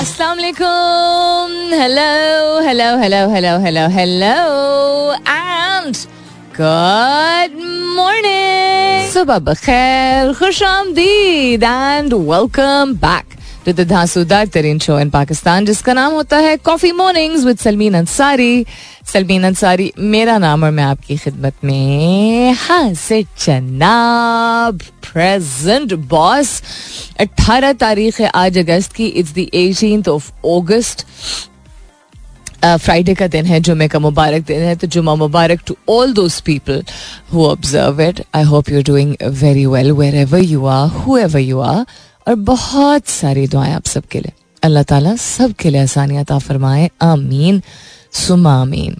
अस्सलाम वालेकुम hello hello hello hello hello hello and good morning सुबह बखैर खुश आमदीद and welcome back to the धांसूदार तरीन शो इन पाकिस्तान, जिसका नाम होता है coffee mornings with Salmeen Ansari Salmeen Ansari मेरा नाम और मैं आपकी खिदमत में हाजिर जनाब प्रेजेंट बॉस 18 तारीख है आज अगस्त की it's the eighteen of August Friday का दिन है जुमे का मुबारक दिन है तो जुमा मुबारक to all those people who observe it I hope you doing very well wherever you are whoever you are और बहुत सारी दुआएँ आप सबके लिए। अल्लाह ताला सबके लिए आसानियात फरमाए। आमीन। सुमा आमीन।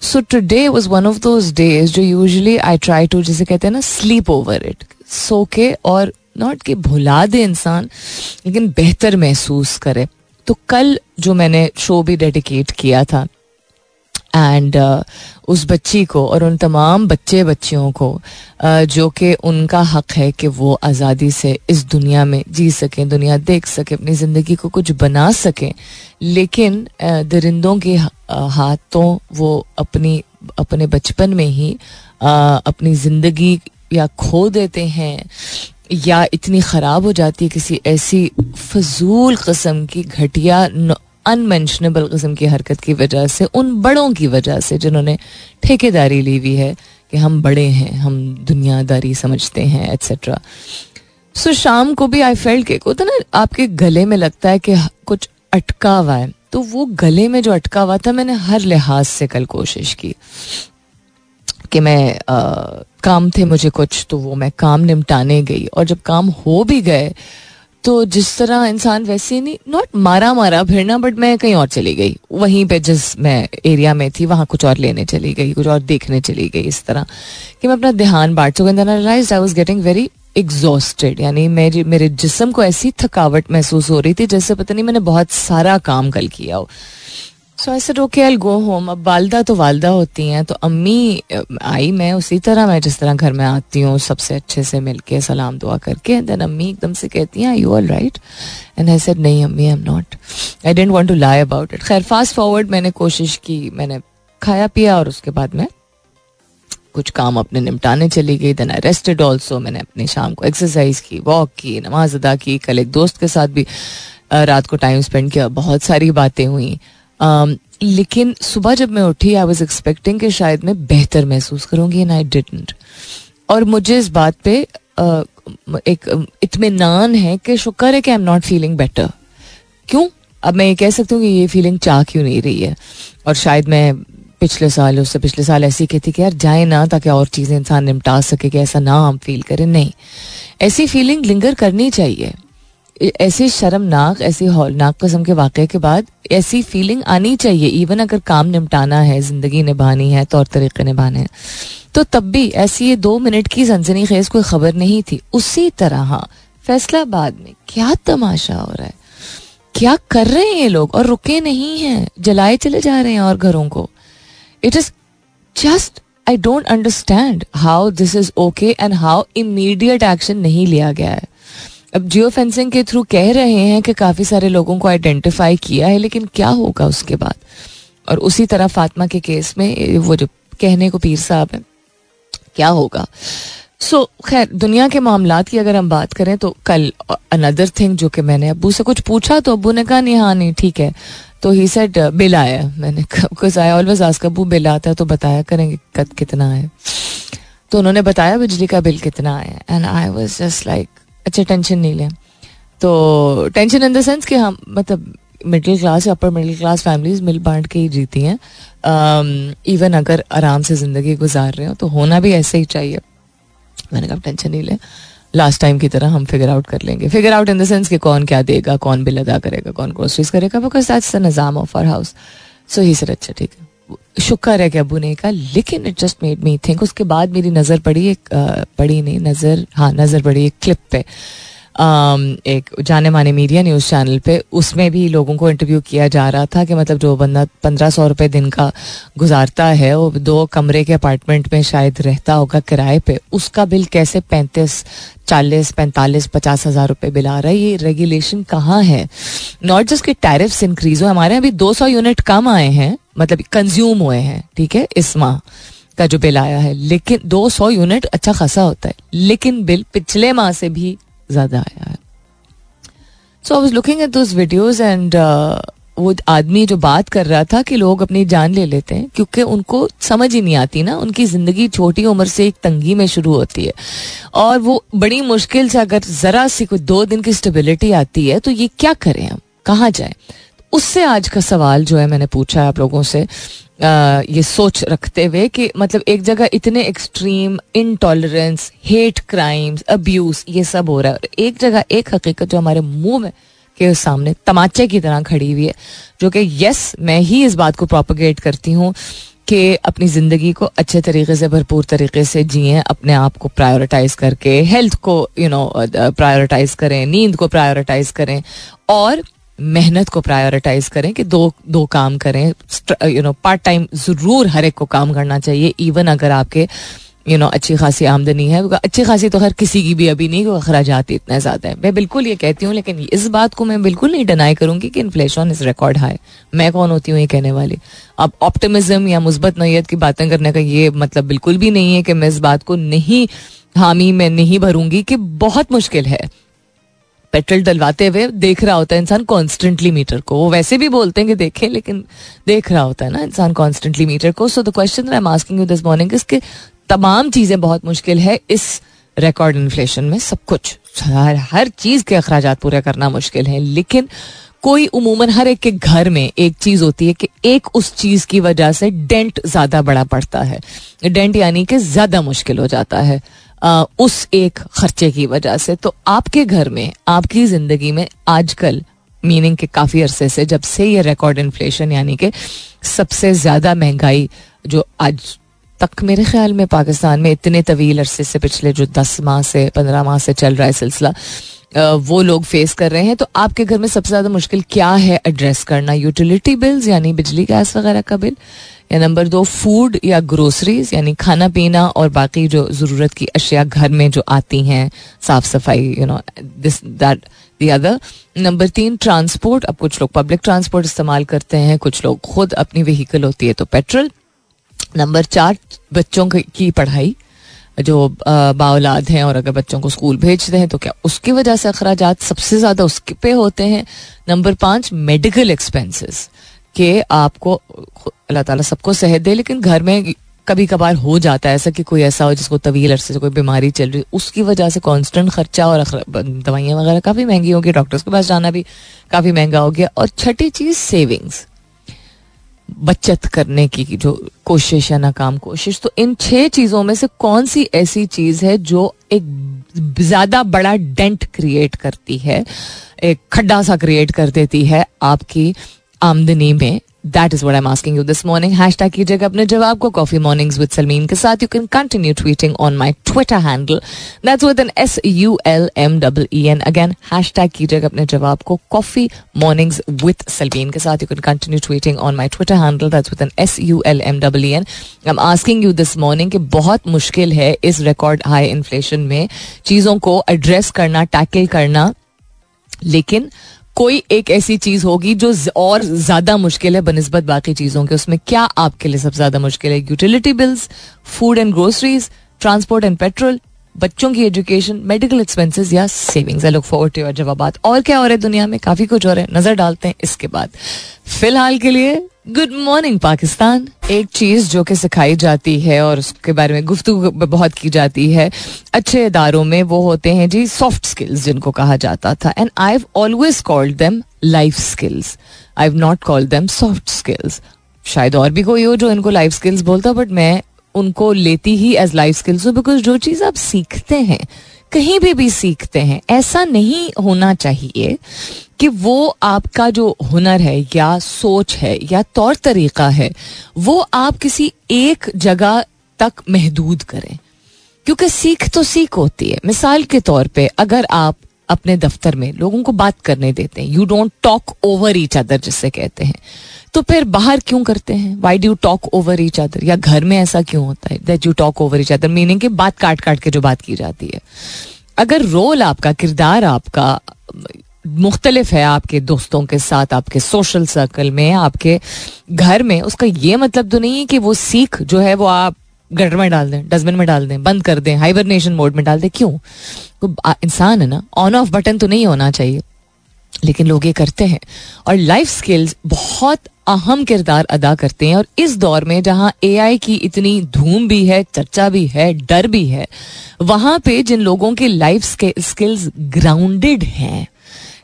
So today was one of those days जो यूजुअली आई ट्राई टू जिसे कहते हैं ना स्लीप ओवर इट सो के और नॉट कि भुला दे इंसान, लेकिन बेहतर महसूस करे। तो कल जो मैंने शो भी डेडिकेट किया था एंड uh, उस बच्ची को और उन तमाम बच्चे बच्चियों को uh, जो कि उनका हक है कि वो आज़ादी से इस दुनिया में जी सकें दुनिया देख सकें अपनी ज़िंदगी को कुछ बना सकें। लेकिन uh, दरिंदों के हाथों वो अपनी अपने बचपन में ही uh, अपनी ज़िंदगी या खो देते हैं या इतनी ख़राब हो जाती है किसी ऐसी फजूल कस्म की घटिया अनमेंशनेबल किस्म की हरकत की वजह से उन बड़ों की वजह से जिन्होंने ठेकेदारी ली हुई है कि हम बड़े हैं हम दुनियादारी समझते हैं एट्सेट्रा सो so, शाम को भी आई फेल्ट के होता ना आपके गले में लगता है कि कुछ अटका हुआ है तो वो गले में जो अटका हुआ था मैंने हर लिहाज से कल कोशिश की कि मैं आ, काम थे मुझे कुछ तो वो मैं काम निपटाने गई और जब काम हो भी गए तो जिस तरह इंसान वैसे नहीं नॉट मारा मारा भिड़ना बट मैं कहीं और चली गई। वहीं पे जिस मैं एरिया में थी, वहाँ कुछ और लेने चली गई, कुछ और देखने चली गई इस तरह कि मैं अपना ध्यान बांट सकूँ। Realise I was getting very exhausted यानी मेरी, मेरे जिसम को ऐसी थकावट महसूस हो रही थी, जैसे पता नहीं मैंने बहुत सारा काम कल किया हो। सो ऐसे ओके आई गो होम अब वालदा तो वालदा होती हैं तो अम्मी, आई मैं उसी तरह, मैं जिस तरह घर में आती हूँ, सबसे अच्छे से मिल के सलाम दुआ करके देन अम्मी एकदम से कहती हैं you are right and I said नहीं अम्मी I am not I don't want to lie about it खैर फास्ट फॉरवर्ड मैंने कोशिश की, मैंने खाया पिया और उसके बाद मैं कुछ काम अपने निपटाने चली गई देन आई रेस्टेड ऑल्सो मैंने अपनी शाम को एक्सरसाइज की वॉक की, नमाज़ अदा की, कल एक दोस्त के साथ भी रात को टाइम स्पेंड किया, बहुत सारी बातें हुई। लेकिन सुबह जब मैं उठी आई वॉज़ एक्सपेक्टिंग कि शायद मैं बेहतर महसूस करूँगी एंड आई डिडंट और मुझे इस बात पे uh, एक इतमान है कि शुक्र है कि I am not feeling better क्यों? अब मैं ये कह सकती हूँ कि ये फीलिंग चाह क्यों नहीं रही है? और शायद मैं पिछले साल उससे पिछले साल ऐसी कहती कि यार जाए ना ताकि और चीज़ें इंसान निपटा सके कि ऐसा ना हम फील करें। नहीं. ऐसी फीलिंग लिंगर करनी चाहिए। ऐसी शर्मनाक, ऐसी हौलनाक कस्म के वाक़े के बाद ऐसी फीलिंग आनी चाहिए इवन अगर काम निपटाना है, ज़िंदगी निभानी है, तौर तरीके निभाने हैं। तो तब भी ऐसी ये दो मिनट की सनसनी खेज कोई खबर नहीं थी। उसी तरह फैसलाबाद में क्या तमाशा हो रहा है? क्या कर रहे हैं ये लोग? और रुके नहीं हैं, जलाए चले जा रहे हैं और घरों को। It is just I don't understand how this is okay and how immediate action नहीं लिया गया है। अब जियो फेंसिंग के थ्रू कह रहे हैं कि काफ़ी सारे लोगों को आइडेंटिफाई किया है लेकिन क्या होगा उसके बाद? और उसी तरह फातिमा के केस में वो जो कहने को पीर साहब है क्या होगा? सो so, खैर दुनिया के मामला की अगर हम बात करें तो कल अनदर थिंग जो कि मैंने अबू से कुछ पूछा तो अबू ने कहा नहीं हाँ नहीं ठीक है। तो ही सेड बिल आया मैंने I always ask Abu bill आता है तो बताया करेंगे कद कितना है? तो उन्होंने बताया बिजली का बिल कितना है? And I was just like अच्छा टेंशन नहीं लें। तो टेंशन इन द सेंस कि हम मतलब मिडिल क्लास या अपर मिडिल क्लास फैमिलीज़ मिल बांट के ही जीती हैं। इवन um, अगर आराम से ज़िंदगी गुजार रहे हो तो होना भी ऐसे ही चाहिए। मैंने कहा टेंशन नहीं लें। लास्ट टाइम की तरह हम फिगर आउट कर लेंगे। Figure out in the sense कि कौन क्या देगा कौन बिल अदा करेगा कौन ग्रोसरीज करेगा बिकॉज़ दैट्स द निज़ाम ऑफ़ आर हाउस सो ही सर अच्छा ठीक है। शुक्र है कि अबू ने कहा लेकिन it just made me think उसके बाद मेरी नज़र पड़ी एक पड़ी नहीं, नज़र हाँ नज़र पड़ी एक क्लिप पे। एक जाने माने मीडिया न्यूज़ चैनल पे, उसमें भी लोगों को इंटरव्यू किया जा रहा था कि मतलब जो बंदा पंद्रह सौ रुपये दिन का गुजारता है, वो दो कमरे के अपार्टमेंट में शायद रहता होगा किराए पे, उसका बिल कैसे पैंतीस, चालीस, पैंतालीस, पचास हज़ार रुपये बिल आ रहा है? ये रेगुलेशन कहाँ है? नॉट जस्ट कि टैरिफ्स इंक्रीज हो हमारे अभी दो सौ यूनिट कम आए हैं मतलब कंज्यूम हुए हैं, ठीक है, इस माह का जो बिल आया है, लेकिन 200 यूनिट अच्छा खासा होता है, लेकिन बिल पिछले माह से भी ज़्यादा आया है so I was looking at those videos and वो आदमी जो बात कर रहा था कि लोग अपनी जान ले लेते हैं, क्योंकि उनको समझ ही नहीं आती ना, उनकी ज़िंदगी छोटी उम्र से एक तंगी में शुरू होती है। और वो बड़ी मुश्किल से अगर जरा सी कोई दो दिन की स्टेबिलिटी आती है तो ये क्या करें हम? कहाँ जाए? उससे आज का सवाल जो है मैंने पूछा है आप लोगों से। ये सोच रखते हुए कि मतलब एक जगह इतने extreme intolerance hate crimes abuse ये सब हो रहा है। और एक जगह, एक हकीकत जो हमारे मुँह में, के सामने तमाचे की तरह खड़ी हुई है, जो कि यस मैं ही इस बात को प्रोपोगेट करती हूँ कि अपनी ज़िंदगी को अच्छे तरीके से, भरपूर तरीके से जिए, अपने आप को प्रायोरिटाइज करके हेल्थ को यू नो प्रायोरिटाइज करें, नींद को प्रायोरिटाइज करें, और मेहनत को प्रायोरिटाइज करें कि दो दो काम करें। यू नो पार्ट टाइम ज़रूर हर एक को काम करना चाहिए इवन अगर आपके यू नो अच्छी खासी आमदनी है। अच्छी खासी तो हर किसी की भी अभी नहीं अखराज इतने ज़्यादा है। मैं बिल्कुल ये कहती हूँ, लेकिन इस बात को मैं बिल्कुल नहीं डिनाई करूँगी कि इन्फ्लेशन इस रिकॉर्ड हाई मैं कौन होती हूँ ये कहने वाली? अब ऑप्टिमिज्म या मुस्बत नैयत की बातें करने का ये मतलब बिल्कुल भी नहीं है कि मैं इस बात को नहीं, हामी मैं नहीं भरूँगी कि बहुत मुश्किल है। पेट्रोल डलवाते हुए देख रहा होता है इंसान कॉन्स्टेंटली मीटर को। वो वैसे भी बोलते हैं कि देखें, लेकिन देख रहा होता है ना इंसान कॉन्स्टेंटली मीटर को। So the question I am asking you this morning इसके तमाम चीज़ें बहुत मुश्किल है इस रिकॉर्ड इन्फ्लेशन में। सब कुछ, हर हर चीज़ के अखराज पूरे करना मुश्किल है। लेकिन कोई उमूमन हर एक के घर में एक चीज़ होती है कि एक उस चीज़ की वजह से डेंट ज़्यादा बड़ा पड़ता है। डेंट यानी कि ज़्यादा मुश्किल हो जाता है। आ, उस एक खर्चे की वजह से। तो आपके घर में आपकी ज़िंदगी में आजकल मीनिंग के काफ़ी अरसे से जब से ये रिकॉर्ड इन्फ्लेशन यानी कि सबसे ज़्यादा महँगाई जो आज तक मेरे ख्याल में पाकिस्तान में इतने तवील अरसे से पिछले जो दस माह से पंद्रह माह से चल रहा है सिलसिला वो लोग फेस कर रहे हैं। तो आपके घर में सबसे ज़्यादा मुश्किल क्या है एड्रेस करना? यूटिलिटी बिल्स यानी बिजली गैस वगैरह का बिल या नंबर दो फ़ूड या ग्रोसरीज यानी खाना पीना और बाकी जो ज़रूरत की अशिया घर में जो आती हैं, साफ़ सफ़ाई you know this that the other number तीन ट्रांसपोर्ट अब कुछ लोग पब्लिक ट्रांसपोर्ट इस्तेमाल करते हैं, कुछ लोग खुद अपनी व्हीकल होती है तो पेट्रोल नंबर चार, बच्चों की पढ़ाई. जो बाउलाद हैं और अगर बच्चों को स्कूल भेजते हैं तो क्या उसकी वजह से अखराज सबसे ज़्यादा उसके पे होते हैं? नंबर पाँच मेडिकल एक्सपेंसेस कि आपको, अल्लाह ताला सबको सेहत दे, लेकिन घर में कभी कभार हो जाता है ऐसा कि कोई ऐसा हो जिसको तवील अरसे कोई बीमारी चल रही उसकी वजह से कांस्टेंट खर्चा और दवाइयाँ वगैरह काफ़ी महँगी होगी डॉक्टर्स के पास जाना भी काफ़ी महँगा हो गया। और छठी चीज़ सेविंग्स बचत करने की जो कोशिश है, नाकाम कोशिश। तो इन छह चीज़ों में से कौन सी ऐसी चीज़ है जो एक ज़्यादा बड़ा डेंट क्रिएट करती है, एक खड्डा सा क्रिएट कर देती है आपकी आमदनी में। That is what am asking you this morning hashtag कीजिएगा अपने जवाब को कॉफ़ी मॉर्निंग्स विद सलमीन के साथ। You can continue tweeting on my Twitter handle that's with N S U L M double E N again hashtag कीजिएगा अपने जवाब को कॉफ़ी मॉर्निंग्स विद सलमीन के साथ। You can continue tweeting on my Twitter handle that's with N S U L M double E N am asking you this morning कि बहुत मुश्किल है इस रिकॉर्ड हाई इन्फ्लेशन में चीज़ों को एड्रेस करना टैकल करना। लेकिन कोई एक ऐसी चीज़ होगी जो और ज़्यादा मुश्किल है बनस्बत बाकी चीज़ों के। उसमें क्या आपके लिए सबसे ज़्यादा मुश्किल है? Utility bills food and groceries transport and petrol बच्चों की एजुकेशन मेडिकल एक्सपेंसेस या savings I look forward to your जवाब और क्या हो रहा है दुनिया में? काफ़ी कुछ हो रहा है। नज़र डालते हैं इसके बाद। फ़िलहाल के लिए गुड मॉर्निंग पाकिस्तान एक चीज़ जो कि सिखाई जाती है और उसके बारे में गुफ्तु बहुत की जाती है, अच्छे इदारों में वो होते हैं जी सॉफ्ट स्किल्स जिनको कहा जाता था। And I have always called them life skills I have not called them soft skills शायद और भी कोई हो जो इनको लाइफ स्किल्स बोलता बट मैं उनको लेती ही एज लाइफ स्किल्स हूँ बिकॉज़ जो चीज़ आप सीखते हैं, कहीं भी भी सीखते हैं, ऐसा नहीं होना चाहिए कि वो आपका जो हुनर है या सोच है या तौर तरीका है, वो आप किसी एक जगह तक महदूद करें। क्योंकि सीख तो सीख होती है। मिसाल के तौर पे अगर आप अपने दफ्तर में लोगों को बात करने देते हैं you don't talk over each other जिससे कहते हैं तो फिर बाहर क्यों करते हैं? Why do talk over each other या घर में ऐसा क्यों होता है that you talk over each other meaning कि बात काट काट के जो बात की जाती है। अगर रोल आपका, किरदार आपका मुख्तलिफ़ है आपके दोस्तों के साथ, आपके सोशल सर्कल में, आपके घर में। उसका ये मतलब तो नहीं है कि वो सीख जो है वो आप गटर में डाल दें डस्टबिन में डाल दें, बंद कर दें हाइबरनेशन मोड में डाल दें। क्यों? तो इंसान है ना ऑन ऑफ़ बटन तो नहीं होना चाहिए। लेकिन लोग ये करते हैं। और लाइफ स्किल्स बहुत अहम किरदार अदा करते हैं। और इस दौर में जहाँ एआई की इतनी धूम भी है, चर्चा भी है, डर भी है, वहाँ पे जिन लोगों के लाइफ स्किल्स ग्राउंडेड हैं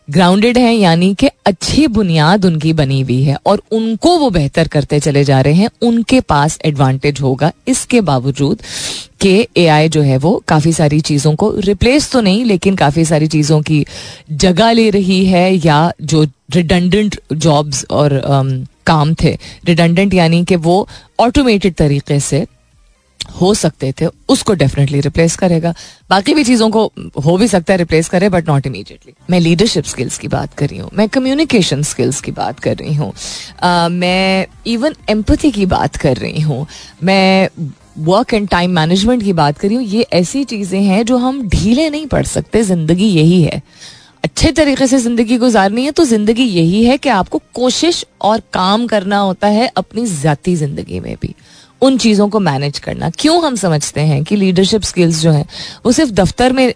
ग्राउंडेड है यानी कि अच्छी बुनियाद उनकी बनी हुई है और उनको वो बेहतर करते चले जा रहे हैं उनके पास एडवांटेज होगा। इसके बावजूद कि एआई जो है वो काफ़ी सारी चीज़ों को रिप्लेस तो नहीं लेकिन काफ़ी सारी चीज़ों की जगह ले रही है या जो रिडंडेंट जॉब्स और um, काम थे। रिडंडेंट यानी कि वो ऑटोमेटेड तरीके से हो सकते थे, उसको डेफिनेटली रिप्लेस करेगा। बाकी भी चीज़ों को हो भी सकता है रिप्लेस करे बट नॉट इमीडिएटली मैं लीडरशिप स्किल्स की बात कर रही हूँ, मैं कम्युनिकेशन स्किल्स की बात कर रही हूँ मैं इवन एम्पथी की बात कर रही हूँ, मैं वर्क एंड टाइम मैनेजमेंट की बात कर रही हूँ, ये ऐसी चीज़ें हैं जो हम ढीले नहीं पड़ सकते, ज़िंदगी यही है। अच्छे तरीके से ज़िंदगी गुजारनी है तो ज़िंदगी यही है कि आपको कोशिश और काम करना होता है अपनी जाती ज़िंदगी में भी। उन चीज़ों को मैनेज करना। क्यों हम समझते हैं कि लीडरशिप स्किल्स जो है, वो सिर्फ़ दफ्तर में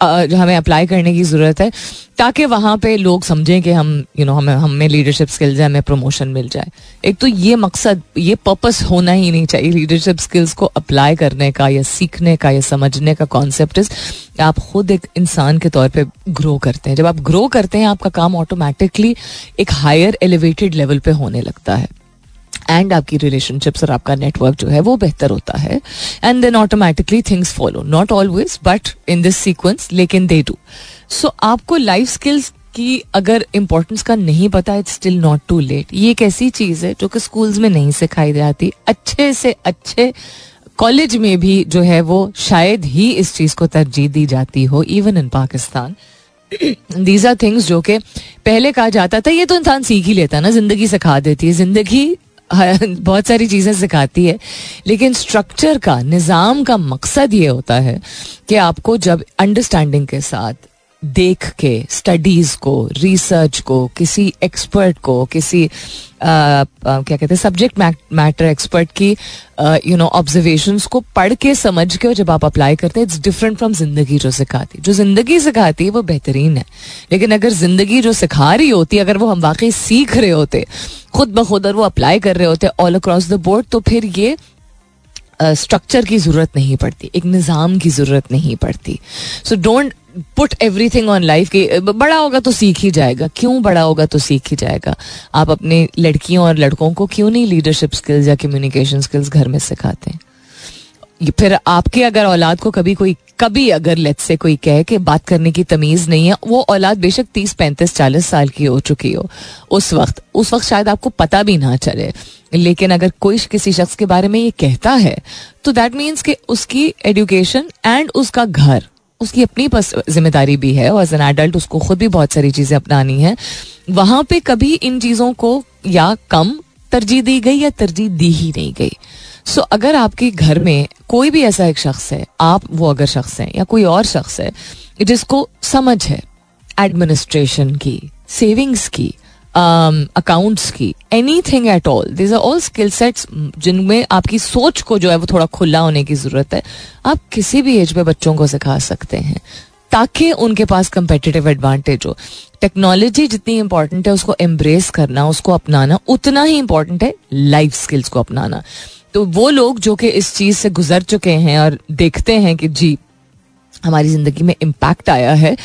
जो हमें अप्लाई करने की ज़रूरत है, ताकि वहाँ पे लोग समझें कि हम यू नो हमें हमें लीडरशिप स्किल्स है, हमें प्रमोशन मिल जाए। एक तो ये मकसद, ये पर्पस होना ही नहीं चाहिए लीडरशिप स्किल्स को अप्लाई करने का, या सीखने का, या समझने का कॉन्सेप्ट आप खुद एक इंसान के तौर पे ग्रो करते हैं। जब आप ग्रो करते हैं, आपका काम ऑटोमेटिकली एक हायर एलिवेटेड लेवल पे होने लगता है। एंड आपकी रिलेशनशिप्स और आपका नेटवर्क जो है वो बेहतर होता है। And then automatically things follow not always but in this sequence लेकिन दे डू सो आपको लाइफ स्किल्स की अगर इम्पोर्टेंस का नहीं पता it's still not too late ये एक ऐसी चीज़ है जो कि स्कूल्स में नहीं सिखाई जाती। अच्छे से अच्छे कॉलेज में भी जो है वो शायद ही इस चीज़ को तरजीह दी जाती हो even in Pakistan these are things जो कि पहले कहा जाता था, ये तो इंसान सीख ही लेता ना, ज़िंदगी सिखा देती है। ज़िंदगी बहुत सारी चीज़ें सिखाती है, लेकिन स्ट्रक्चर का, निज़ाम का मकसद ये होता है कि आपको जब अंडरस्टैंडिंग के साथ देख के स्टडीज़ को रिसर्च को किसी एक्सपर्ट को किसी आ, आ, क्या कहते हैं सब्जेक्ट मैटर एक्सपर्ट की यू नो ऑब्जर्वेशन को पढ़ के समझ के और जब आप अप्लाई करते हैं इट्स डिफरेंट फ्रॉम ज़िंदगी जो सिखाती। जो ज़िंदगी सिखाती है वो बेहतरीन है। लेकिन अगर ज़िंदगी जो सिखा रही होती है अगर वो हम वाकई सीख रहे होते खुद ब खुद और वो अप्लाई कर रहे होते ऑल अक्रॉस द बोर्ड तो फिर ये स्ट्रक्चर की ज़रूरत नहीं पड़ती, एक निज़ाम की ज़रूरत नहीं पड़ती। So don't put everything on life की बड़ा होगा तो सीख ही जाएगा, क्यों बड़ा होगा तो सीख ही जाएगा। आप अपने लड़कियों और लड़कों को क्यों नहीं लीडरशिप स्किल्स या कम्युनिकेशन स्किल्स घर में सिखाते हैं? फिर आपके अगर औलाद को कभी कोई, कभी अगर लेट से कोई कहे कि बात करने की तमीज नहीं है, वो औलाद बेशक तीस, पैंतीस, चालीस साल की हो चुकी हो, उस वक्त। उस वक्त शायद आपको पता भी ना चले, लेकिन अगर कोई किसी शख्स के बारे में ये कहता है तो दैट मीन्स कि उसकी एडुकेशन एंड उसका घर, उसकी अपनी ज़िम्मेदारी भी है, और एज एन एडल्ट उसको खुद भी बहुत सारी चीज़ें अपनानी है। वहाँ पे कभी इन चीज़ों को या कम तरजीह दी गई या तरजीह दी ही नहीं गई। सो अगर आपके घर में कोई भी ऐसा एक शख्स है आप वो अगर शख्स हैं या कोई और शख्स है जिसको समझ है एडमिनिस्ट्रेशन की सेविंग्स की अकाउंट्स um, की anything at all these are all skill sets जिनमें आपकी सोच को जो है वो थोड़ा खुला होने की ज़रूरत है। आप किसी भी एज पे बच्चों को सिखा सकते हैं ताकि उनके पास कंपेटिटिव एडवांटेज हो। टेक्नोलॉजी जितनी इंपॉर्टेंट है उसको एम्ब्रेस करना उसको अपनाना उतना ही इंपॉर्टेंट है लाइफ स्किल्स को अपनाना। तो वो लोग जो कि इस चीज़ से गुजर चुके हैं और देखते हैं कि जी, हमारी ज़िंदगी में इम्पैक्ट आया है,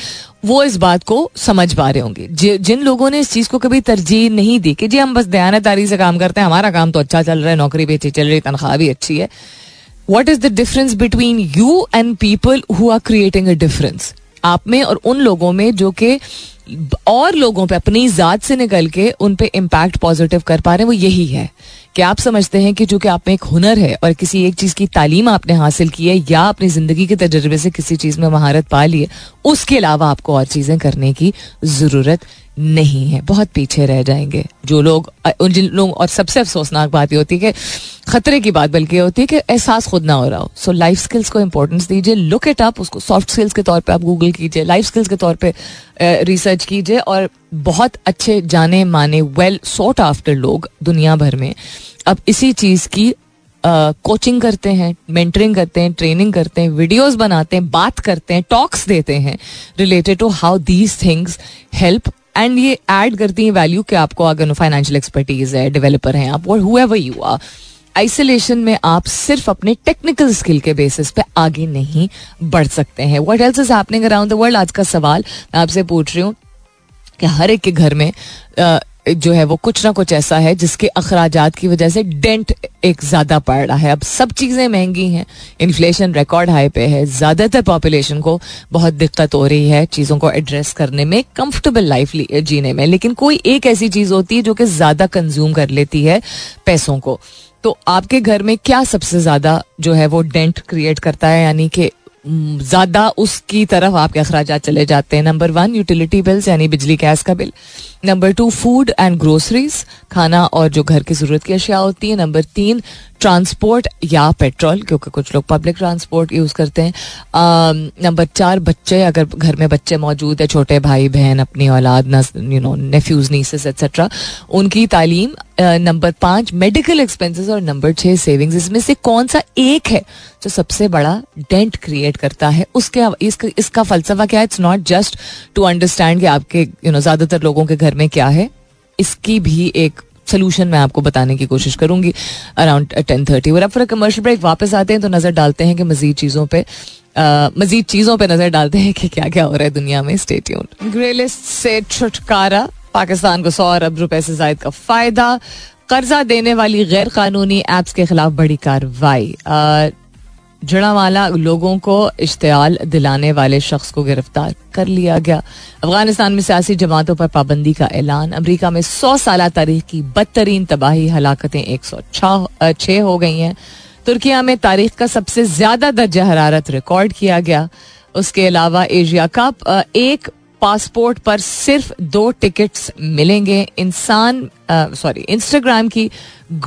वो इस बात को समझ पा रहे होंगे। जिन लोगों ने इस चीज़ को कभी तरजीह नहीं दी कि जी, हम बस दयानतदारी से काम करते हैं, हमारा काम तो अच्छा चल रहा है, नौकरी भी अच्छी चल रही है, तनख्वाह भी अच्छी है। What is the difference between you and people who are creating a difference आप में और उन लोगों में जो कि और लोगों पे अपनी जात से निकल के उन पे इम्पैक्ट पॉजिटिव कर पा रहे हैं, वो यही है। कि आप समझते हैं कि चूँकि आप में एक हुनर है और किसी एक चीज़ की तालीम आपने हासिल की है या अपनी ज़िंदगी के तजर्बे से किसी चीज़ में महारत पा ली है, उसके अलावा आपको और चीज़ें करने की ज़रूरत नहीं है बहुत पीछे रह जाएँगे। जो लोग उन जिन लोग और सबसे अफसोसनाक बात ये होती है कि खतरे की बात बल्कि होती है कि एहसास खुद ना हो रहा हो। सो लाइफ स्किल्स को इंपॉर्टेंस दीजिए लुक इट अप उसको सॉफ्ट स्किल्स के तौर पे आप गूगल कीजिए लाइफ स्किल्स के तौर पे रिसर्च कीजिए और बहुत अच्छे जाने माने वेल सॉट आफ्टर लोग दुनिया भर में अब इसी चीज़ की कोचिंग uh, करते हैं मेंटरिंग करते हैं ट्रेनिंग करते हैं वीडियोस बनाते हैं बात करते हैं टॉक्स देते हैं related to how these things help and ये ऐड करती है वैल्यू कि आपको अगर फाइनेंशियल एक्सपर्टीज है डेवलपर हैं आप हुएवर यू आर आइसोलेशन में आप सिर्फ़ अपने टेक्निकल स्किल के बेसिस पे आगे नहीं बढ़ सकते हैं। What else is happening around the world आज का सवाल मैं आपसे पूछ रही हूँ कि हर एक के घर में जो है वो कुछ ना कुछ ऐसा है जिसके अखराज की वजह से डेंट एक ज़्यादा पड़ रहा है। अब सब चीज़ें महँगी हैं इन्फ्लेशन रिकॉर्ड हाई पे है, ज़्यादातर पॉपुलेशन को बहुत दिक्कत हो रही है चीज़ों को एड्रेस करने में कंफर्टेबल लाइफ जीने में। लेकिन कोई एक ऐसी चीज़ होती है जो कि ज़्यादा कंज्यूम कर लेती है पैसों को। तो आपके घर में क्या सबसे ज़्यादा जो है वो डेंट क्रिएट करता है? यानी कि ज़्यादा उसकी तरफ़ आपके अखराज चले जाते हैं। नंबर वन यूटिलिटी बिल्स यानी बिजली, गैस का bill. Number two food and groceries खाना और जो घर की ज़रूरत की अशिया होती है. नंबर तीन ट्रांसपोर्ट या पेट्रोल क्योंकि कुछ लोग पब्लिक ट्रांसपोर्ट यूज़ करते हैं. नंबर चार बच्चे अगर घर में बच्चे मौजूद है छोटे भाई बहन अपनी औलाद you know nephews nieces etcetera उनकी तालीम नंबर पाँच मेडिकल एक्सपेंसेस और नंबर छह सेविंग्स इसमें से कौन सा एक है जो सबसे बड़ा डेंट क्रिएट करता है? उसके इसका, इसका फलसफा क्या है? It's not just to understand कि आपके यू नो ज़्यादातर लोगों के घर में क्या है, इसकी भी एक सोल्यूशन मैं आपको बताने की कोशिश करूँगी अराउंड टेन थर्टी और अब फिर कमर्शियल ब्रेक वापस आते हैं तो नज़र डालते हैं कि मजीद चीज़ों पर मजीद चीज़ों पर नज़र डालते हैं कि क्या क्या हो रहा है दुनिया में. स्टेट्यून ग्रेलिस्ट से छुटकारा, पाकिस्तान को सौ अरब रुपए से जायद का फ़ायदा, कर्जा देने वाली गैर कानूनी एप्स के खिलाफ बड़ी कार्रवाई. जड़ावाला लोगों को इश्तियाल दिलाने वाले शख्स को गिरफ़्तार कर लिया गया। अफ़गानिस्तान में सियासी जमातों पर पाबंदी का ऐलान। अमरीका में सौ साल तारीख की बदतरीन तबाही, हलाकतें एक सौ छः हो गई हैं। तुर्किया में तारीख का सबसे ज़्यादा दर्जा हरारत रिकॉर्ड किया गया। उसके अलावा एशिया कप एक पासपोर्ट पर सिर्फ़ दो टिकट्स मिलेंगे। इंसान सॉरी इंस्टाग्राम की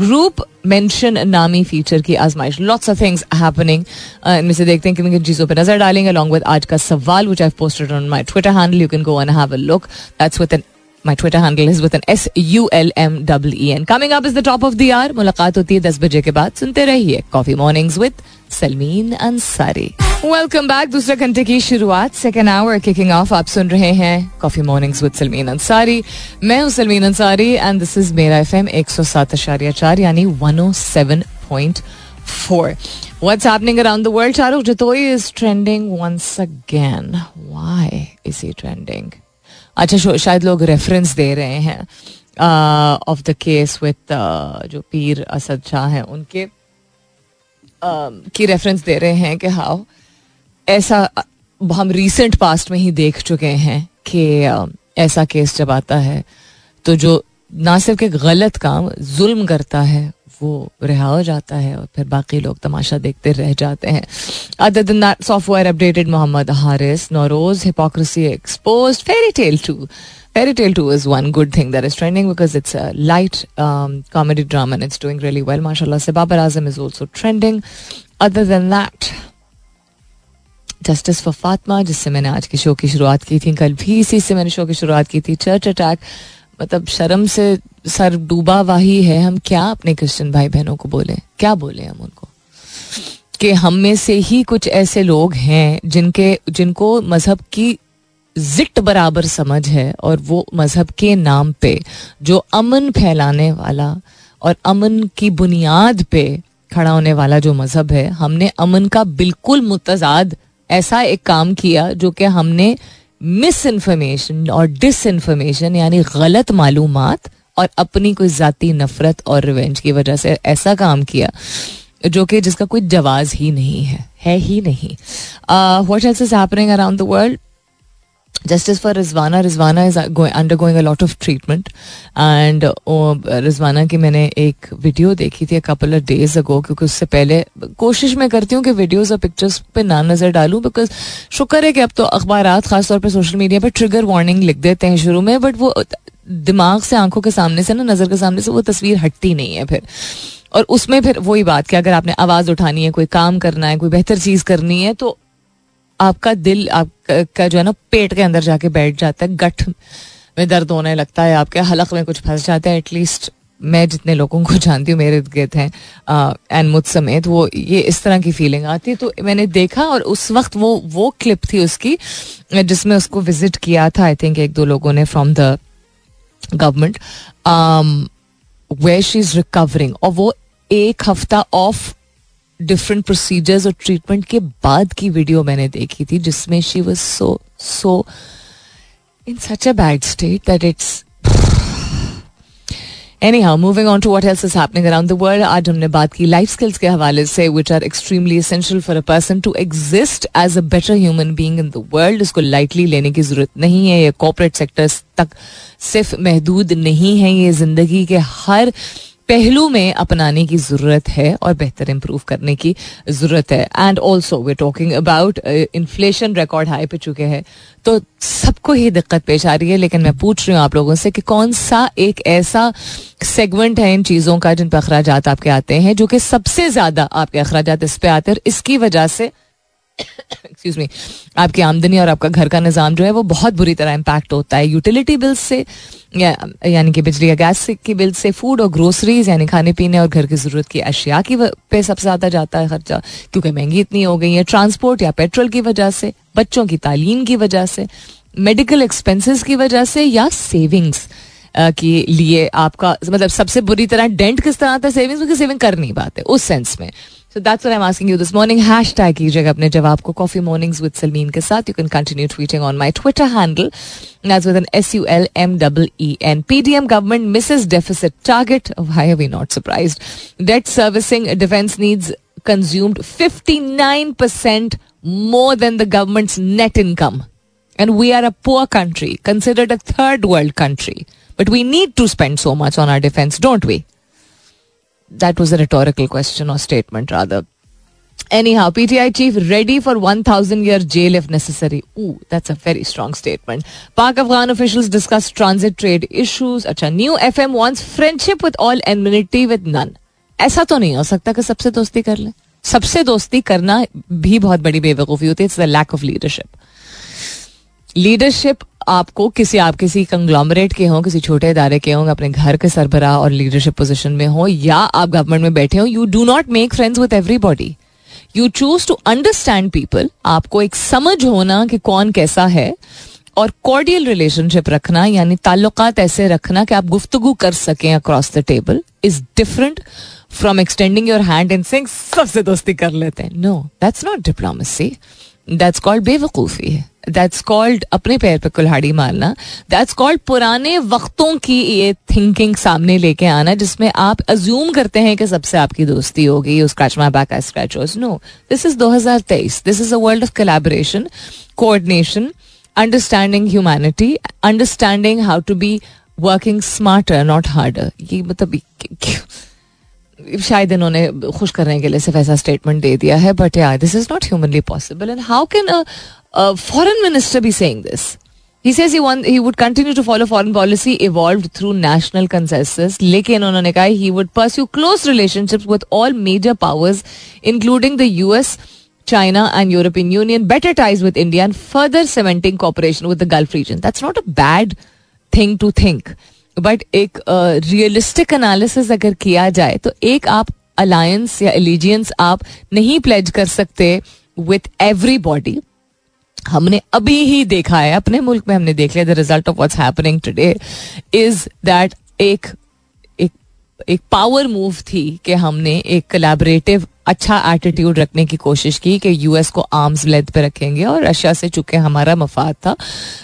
ग्रुप मेंशन नामी फीचर की आजमाइश। लॉट्स ऑफ़ थिंग्स हैपनिंग इनमें से देखते हैं किन किन चीज़ों पर नज़र डालेंगे अलॉन्ग विद आज का सवाल which I posted on my Twitter handle you can go and have a look that's with N My Twitter handle is with an S U L M E N. Coming up is the top of the hour. मुलाकात होती है दस बजे के बाद। सुनते रहिए coffee mornings with Salmeen Ansari welcome back दूसरे घंटे की शुरुआत सेकेंड आवर किकिंग ऑफ़ आप सुन रहे हैं coffee mornings with Salmeen Ansari मैं हूँ Salmeen Ansari and this is मेरा एफ़ एम एक सौ सात अशारिया चार, यानी one O seven point four What's happening around the world? Shahrukh Jatoi is trending once again. Why is he trending? अच्छा शायद लोग रेफरेंस दे रहे हैं ऑफ़ द केस विथ जो पीर असद शाह हैं, उनके की रेफरेंस दे रहे हैं कि हाउ ऐसा हम रीसेंट पास्ट में ही देख चुके हैं कि uh, ऐसा केस जब आता है तो जो ना सिर्फ़ एक गलत काम जुल्म करता है वो रिहा हो जाता है और फिर बाकी लोग तमाशा देखते रह जाते हैं। Software updated Mohammad Haris Nauroz hypocrisy exposed fairy tale two Fairy Tale 2 is one good thing that is trending because it's a light um, comedy drama and it's doing really well. MashaAllah, se Babar Azam is also trending. Other than that, justice for Fatima जिससे मैंने आज की show की शुरुआत की थी कल भी इसी से मैंने शो की शुरुआत की थी चर्च अटैक मतलब शर्म से सर डूबा वाही है हम क्या अपने क्रिश्चियन भाई बहनों को बोले क्या बोले हम उनको कि हम में से ही कुछ ऐसे लोग हैं जिनके जिनको मज़हब की जिट बराबर समझ है और वो मज़हब के नाम पे जो अमन फैलाने वाला और अमन की बुनियाद पे खड़ा होने वाला जो मज़हब है, हमने अमन का बिल्कुल मुतजाद ऐसा एक काम किया जो कि हमने मिस इन्फॉर्मेशन और डिस इन्फॉर्मेशन यानी गलत मालूम और अपनी कोई ज़ाती नफरत और रिवेंज की वजह से ऐसा काम किया जो कि जिसका कोई जवाज ही नहीं है है ही नहीं। What else is happening around the world For Rizwana. Rizwana is going, undergoing a lot of treatment. And Rizwana की मैंने एक वीडियो देखी थी कपल ऑफ़ डेज़ अगो क्योंकि उससे पहले कोशिश मैं करती हूँ कि वीडियोस और पिक्चर्स पे ना नज़र डालूं बिकॉज़ शुक्र है कि अब तो अखबार खासतौर पर सोशल मीडिया पर ट्रिगर वार्निंग लिख देते हैं शुरू में बट वो दिमाग से आँखों के सामने से ना नज़र के सामने से वो तस्वीर हटती नहीं है फिर और उसमें फिर वही बात कि अगर आपने आवाज़ उठानी है कोई काम करना है कोई बेहतर चीज़ करनी है तो आपका दिल आपका जो है ना, पेट के अंदर जाके बैठ जाता है, गठ में दर्द होने लगता है, आपके हलक में कुछ फंस जाता है एटलीस्ट मैं जितने लोगों को जानती हूँ, मेरे गिर्द हैं एंड मुझ समेत, वो ये इस तरह की फीलिंग आती है। तो मैंने देखा और उस वक्त वो वो क्लिप थी उसकी, जिसमें उसको विज़िट किया था आई थिंक एक दो लोगों ने from the government way she is recovering और वो एक हफ़्ता ऑफ़ डिफरेंट प्रोसीजर्स और ट्रीटमेंट के बाद की वीडियो मैंने देखी थी, जिसमें she was so so in such a bad state that it's anyhow moving on to what else is happening around the world आज हमने बात की लाइफ स्किल्स के हवाले से which are extremely essential for a person to exist as a better human being in the world इसको lightly लेने की ज़रूरत नहीं है। ये कॉपरेट सेक्टर्स तक सिर्फ़ महदूद नहीं है। ये ज़िंदगी के हर पहलू में अपनाने की ज़रूरत है और बेहतर इम्प्रूव करने की ज़रूरत है। And also we talking about inflation record high पे चुके हैं। तो सबको ही दिक्कत पेश आ रही है, लेकिन मैं पूछ रही हूँ आप लोगों से कि कौन सा एक ऐसा सेगमेंट है इन चीज़ों का जिन पर अखराज आपके आते हैं, जो कि सबसे ज़्यादा आपके अखराज इस पे आते हैं इसकी वजह से एक्सक्यूज मी आपकी आमदनी और आपका घर का निज़ाम जो है वो बहुत बुरी तरह इम्पैक्ट होता है। यूटिलिटी बिल्स से या, यानी कि बिजली या गैस के बिल से फ़ूड और ग्रोसरीज यानी खाने पीने और घर की ज़रूरत की अशिया की पे सबसे ज़्यादा जाता है खर्चा क्योंकि महँगी इतनी हो गई है। ट्रांसपोर्ट या पेट्रोल की वजह से बच्चों की तालीम की वजह से मेडिकल एक्सपेंसिस की वजह से या सेविंग्स के लिए आपका मतलब सबसे बुरी तरह डेंट किस तरह आता है? सेविंग्स क्योंकि सेविंग कर नहीं पाते उस सेंस में। So that's what I am asking you this morning hashtag कीजिएगा अपने जवाब को कॉफ़ी मॉर्निंग्स विद सलमीन के साथ you can continue tweeting on my Twitter handle that's with N S U L M double E N PDM government misses deficit target high we not surprised debt servicing defence needs consumed 59% more than the government's net income. And we are a poor country, considered a third world country. But we need to spend so much on our defense, don't we? That was a rhetorical question or statement, rather. Anyhow, PTI chief ready for 1000 year jail if necessary. Ooh, that's a very strong statement. Pak Afghan officials discuss transit trade issues. Acha, new FM wants friendship with all, enmity with none. ऐसा तो नहीं हो सकता कि सबसे दोस्ती कर ले सबसे दोस्ती करना भी बहुत बड़ी बेवकूफ़ी होती है it's the lack of leadership leadership आपको किसी, आप किसी कंग्लोमरेट के हों, किसी छोटे इदारे के हों, अपने घर के सरबराह और लीडरशिप पोजीशन में हो, या आप गवर्नमेंट में बैठे हो you do not make friends with everybody you choose to understand people आपको एक समझ होना कि कौन कैसा है और कॉर्डियल रिलेशनशिप रखना, यानी ताल्लुकात ऐसे रखना कि आप गुफ्तगु कर सकें across the table is different from extending your hand and sing सबसे दोस्ती कर लेते हैं। No that's not diplomacy that's called बेवकूफ़ी है। दैट्स कॉल्ड अपने पैर पे कुल्हाड़ी मारना दैट्स कॉल्ड पुराने वक्तों की ये थिंकिंग सामने लेके आना, जिसमें आप अज्यूम करते हैं कि सबसे आपकी दोस्ती होगी scratch my back I scratch no this is 2023 this is a world of collaboration coordination understanding humanity understanding how to be working smarter not harder ये मतलब शायद इन्होंने खुश करने के लिए सिर्फ़ ऐसा स्टेटमेंट दे दिया है but yeah this is not humanly possible and how can A foreign minister be saying this He says he want he would continue to follow foreign policy evolved through national consensus. लेकिन उन्होंने कहा he would pursue close relationships with all major powers, including the US, China, and European Union, better ties with India, and further cementing cooperation with the Gulf region. That's not a bad thing to think. But एक realistic uh, analysis अगर किया जाए तो एक आप alliance या allegiance आप नहीं प्लेज कर सकते विथ एवरी बॉडी हमने अभी ही देखा है, अपने मुल्क में हमने देख लिया the result of what's happening today is that एक एक पावर मूव थी कि हमने एक कलेबरेटिव अच्छा एटीट्यूड रखने की कोशिश की कि यूएस को आर्म्स लेंथ पे रखेंगे और रशिया से चूँकि हमारा मफाद था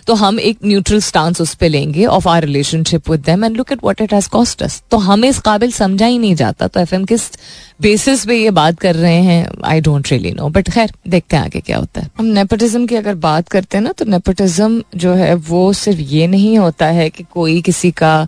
तो हम एक न्यूट्रल स्टांस उस पर लेंगे of our relationship with them and look at what it has cost us तो हमें इस काबिल समझा ही नहीं जाता तो एफएम किस बेसिस पे ये बात कर रहे हैं I don't really know but खैर, देखते हैं आगे क्या होता है। हम नेपोटिज्म की अगर बात करते हैं ना तो नेपोटिज्म जो है, वो सिर्फ़ ये नहीं होता है कि कोई किसी का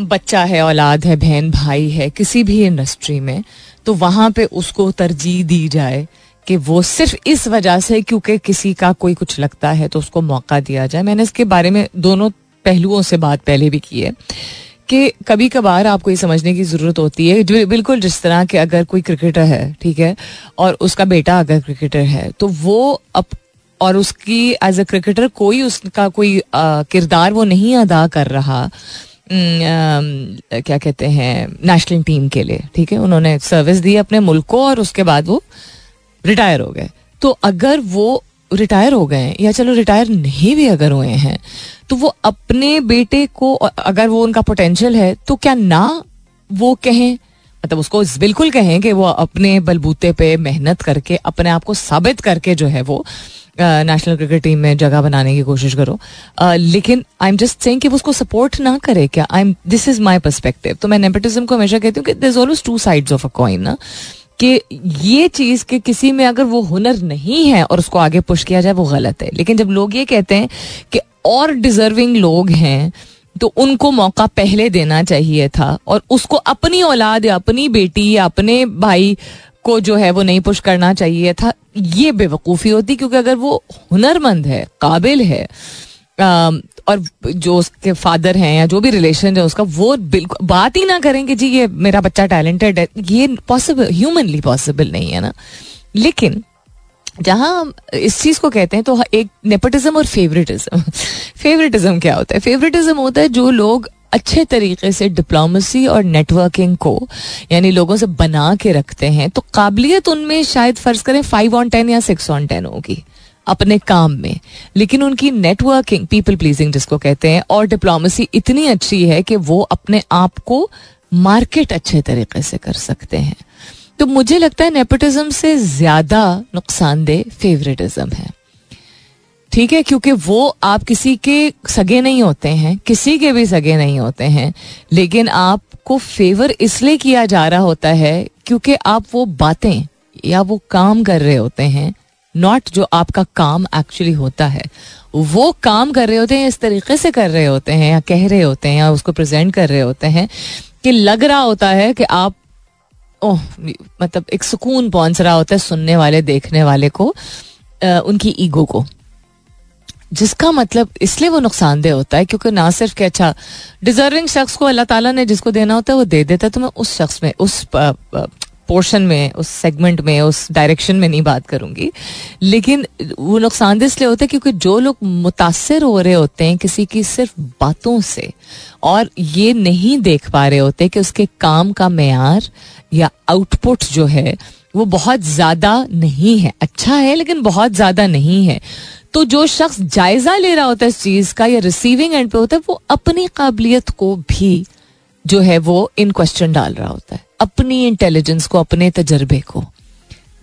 बच्चा है, औलाद है, बहन, भाई है, किसी भी इंडस्ट्री में तो वहाँ पे उसको तरजीह दी जाए कि वो सिर्फ़ इस वजह से क्योंकि किसी का कोई कुछ लगता है तो उसको मौका दिया जाए। मैंने इसके बारे में दोनों पहलुओं से बात पहले भी की है कि कभी कभार आपको ये समझने की ज़रूरत होती है बिल्कुल जिस तरह के अगर कोई क्रिकेटर है, ठीक है, और उसका बेटा अगर क्रिकेटर है तो वो अब और उसकी एज अ क्रिकेटर कोई उसका कोई किरदार वो नहीं अदा कर रहा क्या कहते हैं नेशनल टीम के लिए, ठीक है? उन्होंने सर्विस दी अपने मुल्क को और उसके बाद वो रिटायर हो गए। तो अगर वो रिटायर हो गए या चलो रिटायर नहीं भी अगर हुए हैं तो वो अपने बेटे को अगर वो उनका पोटेंशियल है तो क्या ना वो कहें? मतलब उसको बिल्कुल कहें कि वो अपने बलबूते पे मेहनत करके, अपने आप को साबित करके जो है वो नेशनल क्रिकेट टीम में जगह बनाने की कोशिश करो। लेकिन आई एम जस्ट सेइंग कि वो उसको सपोर्ट ना करे क्या? I am this is my perspective तो मैं नेपोटिज्म को हमेशा कहती हूँ कि this always two sides of a coin ना। कि ये चीज़ कि किसी में अगर वो हुनर नहीं है और उसको आगे पुश किया जाए, वो गलत है। लेकिन जब लोग ये कहते हैं कि और डिजर्विंग लोग हैं तो उनको मौका पहले देना चाहिए था और उसको अपनी औलाद या अपनी बेटी या अपने भाई को जो है वो नहीं पुश करना चाहिए था ये बेवकूफ़ी होती क्योंकि अगर वो हुनरमंद है काबिल है आ, और जो उसके फादर हैं या जो भी रिलेशन है उसका वो बिल्कुल बात ही ना करें कि जी ये मेरा बच्चा टैलेंटेड है ये पॉसिबल ह्यूमनली पॉसिबल नहीं है ना। लेकिन जहाँ इस चीज़ को कहते हैं तो एक नेपोटिज्म और फेवरेटिज्म फेवरेटिज्म क्या होता है? फेवरेटिज्म होता है जो लोग अच्छे तरीके से डिप्लोमेसी और नेटवर्किंग को, यानी लोगों से बना के रखते हैं तो काबिलियत उनमें शायद फ़र्ज़ करें फाइव ऑन टेन या सिक्स ऑन टेन होगी, अपने काम में। लेकिन उनकी नेटवर्किंग पीपल प्लीजिंग जिसको कहते हैं, और डिप्लोमेसी इतनी अच्छी है कि वो अपने आप को मार्केट अच्छे तरीके से कर सकते हैं। तो मुझे लगता है नेपोटिज्म से ज़्यादा नुकसानदेह फेवरेटिज्म है। ठीक है क्योंकि वो आप किसी के सगे नहीं होते हैं किसी के भी सगे नहीं होते हैं लेकिन आपको फेवर इसलिए किया जा रहा होता है क्योंकि आप वो बातें या वो काम कर रहे होते हैं नॉट जो आपका काम एक्चुअली होता है। वो काम कर रहे होते हैं इस तरीके से कर रहे होते हैं या कह रहे होते हैं या उसको प्रेजेंट कर रहे होते हैं कि लग रहा होता है कि आप ओह मतलब एक सुकून पहुँच रहा होता है सुनने वाले देखने वाले को आ, उनकी ईगो को। जिसका मतलब इसलिए वो नुकसानदेह होता है, क्योंकि ना सिर्फ़ कि अच्छा डिजर्विंग शख्स को अल्लाह ताला ने जिसको देना होता है, वो दे देता है तो मैं उस शख्स में, उस पोर्शन में, उस सेगमेंट में, उस डायरेक्शन में नहीं बात करूँगी। लेकिन वो नुकसानदेह इसलिए होता है क्योंकि जो लोग मुतासर हो रहे होते हैं किसी की सिर्फ़ बातों से, और ये नहीं देख पा रहे होते कि उसके काम का मैार या आउटपुट जो है, वो बहुत ज़्यादा नहीं है। अच्छा है, लेकिन बहुत ज़्यादा नहीं है। तो जो शख्स जायजा ले रहा होता है इस चीज़ का या रिसीविंग एंड पे होता है, वो अपनी काबिलियत को भी जो है वो इन क्वेश्चन डाल रहा होता है। अपनी इंटेलिजेंस को, अपने तजर्बे को।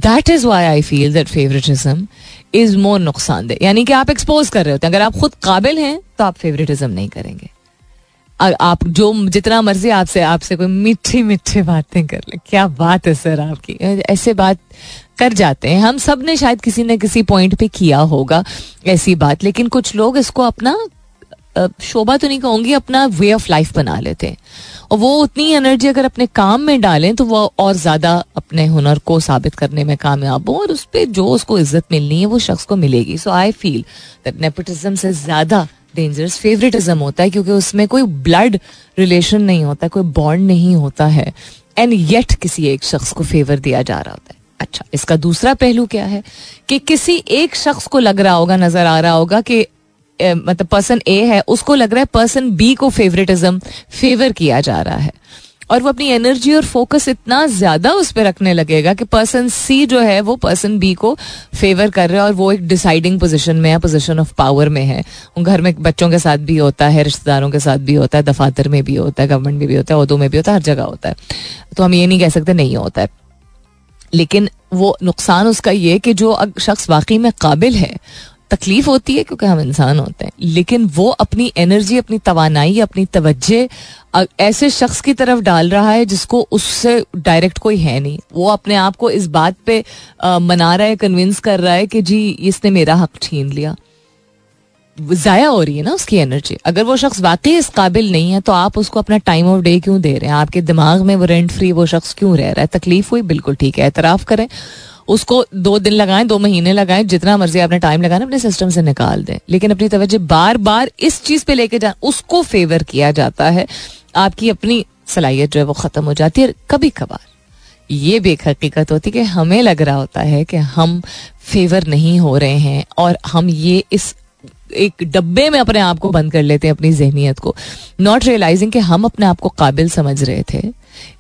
That is why I feel that favouritism is more नुकसानदेह। यानी कि आप एक्सपोज कर रहे होते हैं। अगर आप खुद काबिल हैं तो आप फेवरेटिज्म नहीं करेंगे। आप जो जितना मर्ज़ी आपसे आपसे कोई मीठी मीठी बातें कर ले। क्या बात है सर आपकी। ऐसे बात कर जाते हैं। हम सबने शायद किसी न किसी पॉइंट पे किया होगा ऐसी बात, लेकिन कुछ लोग इसको अपना शोभा तो नहीं कहूँगी, अपना वे ऑफ़ लाइफ बना लेते हैं। और वो उतनी एनर्जी अगर अपने काम में डालें तो वो और ज़्यादा अपने हुनर को साबित करने में कामयाब हो, और उस पर जो उसको इज़्ज़त मिलनी है, वो शख्स को मिलेगी। So I feel that nepotism से ज़्यादा डेंजरस फेवरेटिज्म होता है क्योंकि उसमें कोई ब्लड रिलेशन नहीं होता, कोई बॉन्ड नहीं होता है। एंड येट किसी एक शख्स को फेवर दिया जा रहा होता है। अच्छा इसका दूसरा पहलू क्या है? कि किसी एक शख्स को लग रहा होगा, नज़र आ रहा होगा कि मतलब पर्सन ए है, उसको लग रहा है पर्सन बी को फेवरेटिज्म फेवर किया जा रहा है। और वो अपनी एनर्जी और फोकस इतना ज़्यादा उस पर रखने लगेगा कि पर्सन सी जो है, वो पर्सन बी को फेवर कर रहा है और वो एक डिसाइडिंग पोजिशन में है पोजिशन ऑफ़ पावर में है। घर में बच्चों के साथ भी होता है, रिश्तेदारों के साथ भी होता है, दफातर में भी होता है गवर्नमेंट में भी होता है, उर्दू में भी होता है, हर जगह होता है। तो हम ये नहीं कह सकते नहीं होता है। लेकिन वो नुकसान उसका ये कि जो शख्स वाकई में काबिल है तकलीफ़ होती है क्योंकि हम इंसान होते हैं। लेकिन वो अपनी एनर्जी अपनी तोानाई अपनी तवज्जे ऐसे शख्स की तरफ़ डाल रहा है जिसको उससे डायरेक्ट कोई है नहीं। वो अपने आप को इस बात पे आ, मना रहा है कन्विंस कर रहा है कि जी इसने मेरा हक छीन लिया। ज़ाया हो रही है ना उसकी एनर्जी अगर वो शख्स वाकई इस काबिल नहीं है तो आप उसको अपना टाइम ऑफ़ डे क्यों दे रहे हैं? आपके दिमाग में वो रेंट फ्री वो शख्स क्यों रह रहा है? तकलीफ़ हुई? बिल्कुल ठीक है एतराफ़ करें। उसको दो दिन लगाएँ, दो महीने लगाएँ, जितना मर्ज़ी आपने टाइम लगाना, अपने सिस्टम से निकाल दें। लेकिन अपनी तवज्जो बार बार इस चीज़ पे लेके जा उसको फेवर किया जाता है। आपकी अपनी सलाहियत जो है वो खत्म हो जाती है कभी कभार ये भी एक हकीकत होती है कि हमें लग रहा होता है कि हम फेवर नहीं हो रहे हैं और हम ये इस एक डब्बे में अपने आप को बंद कर लेते हैं अपनी जहनीत को। नॉट रियलाइजिंग कि हम अपने आप को काबिल समझ रहे थे।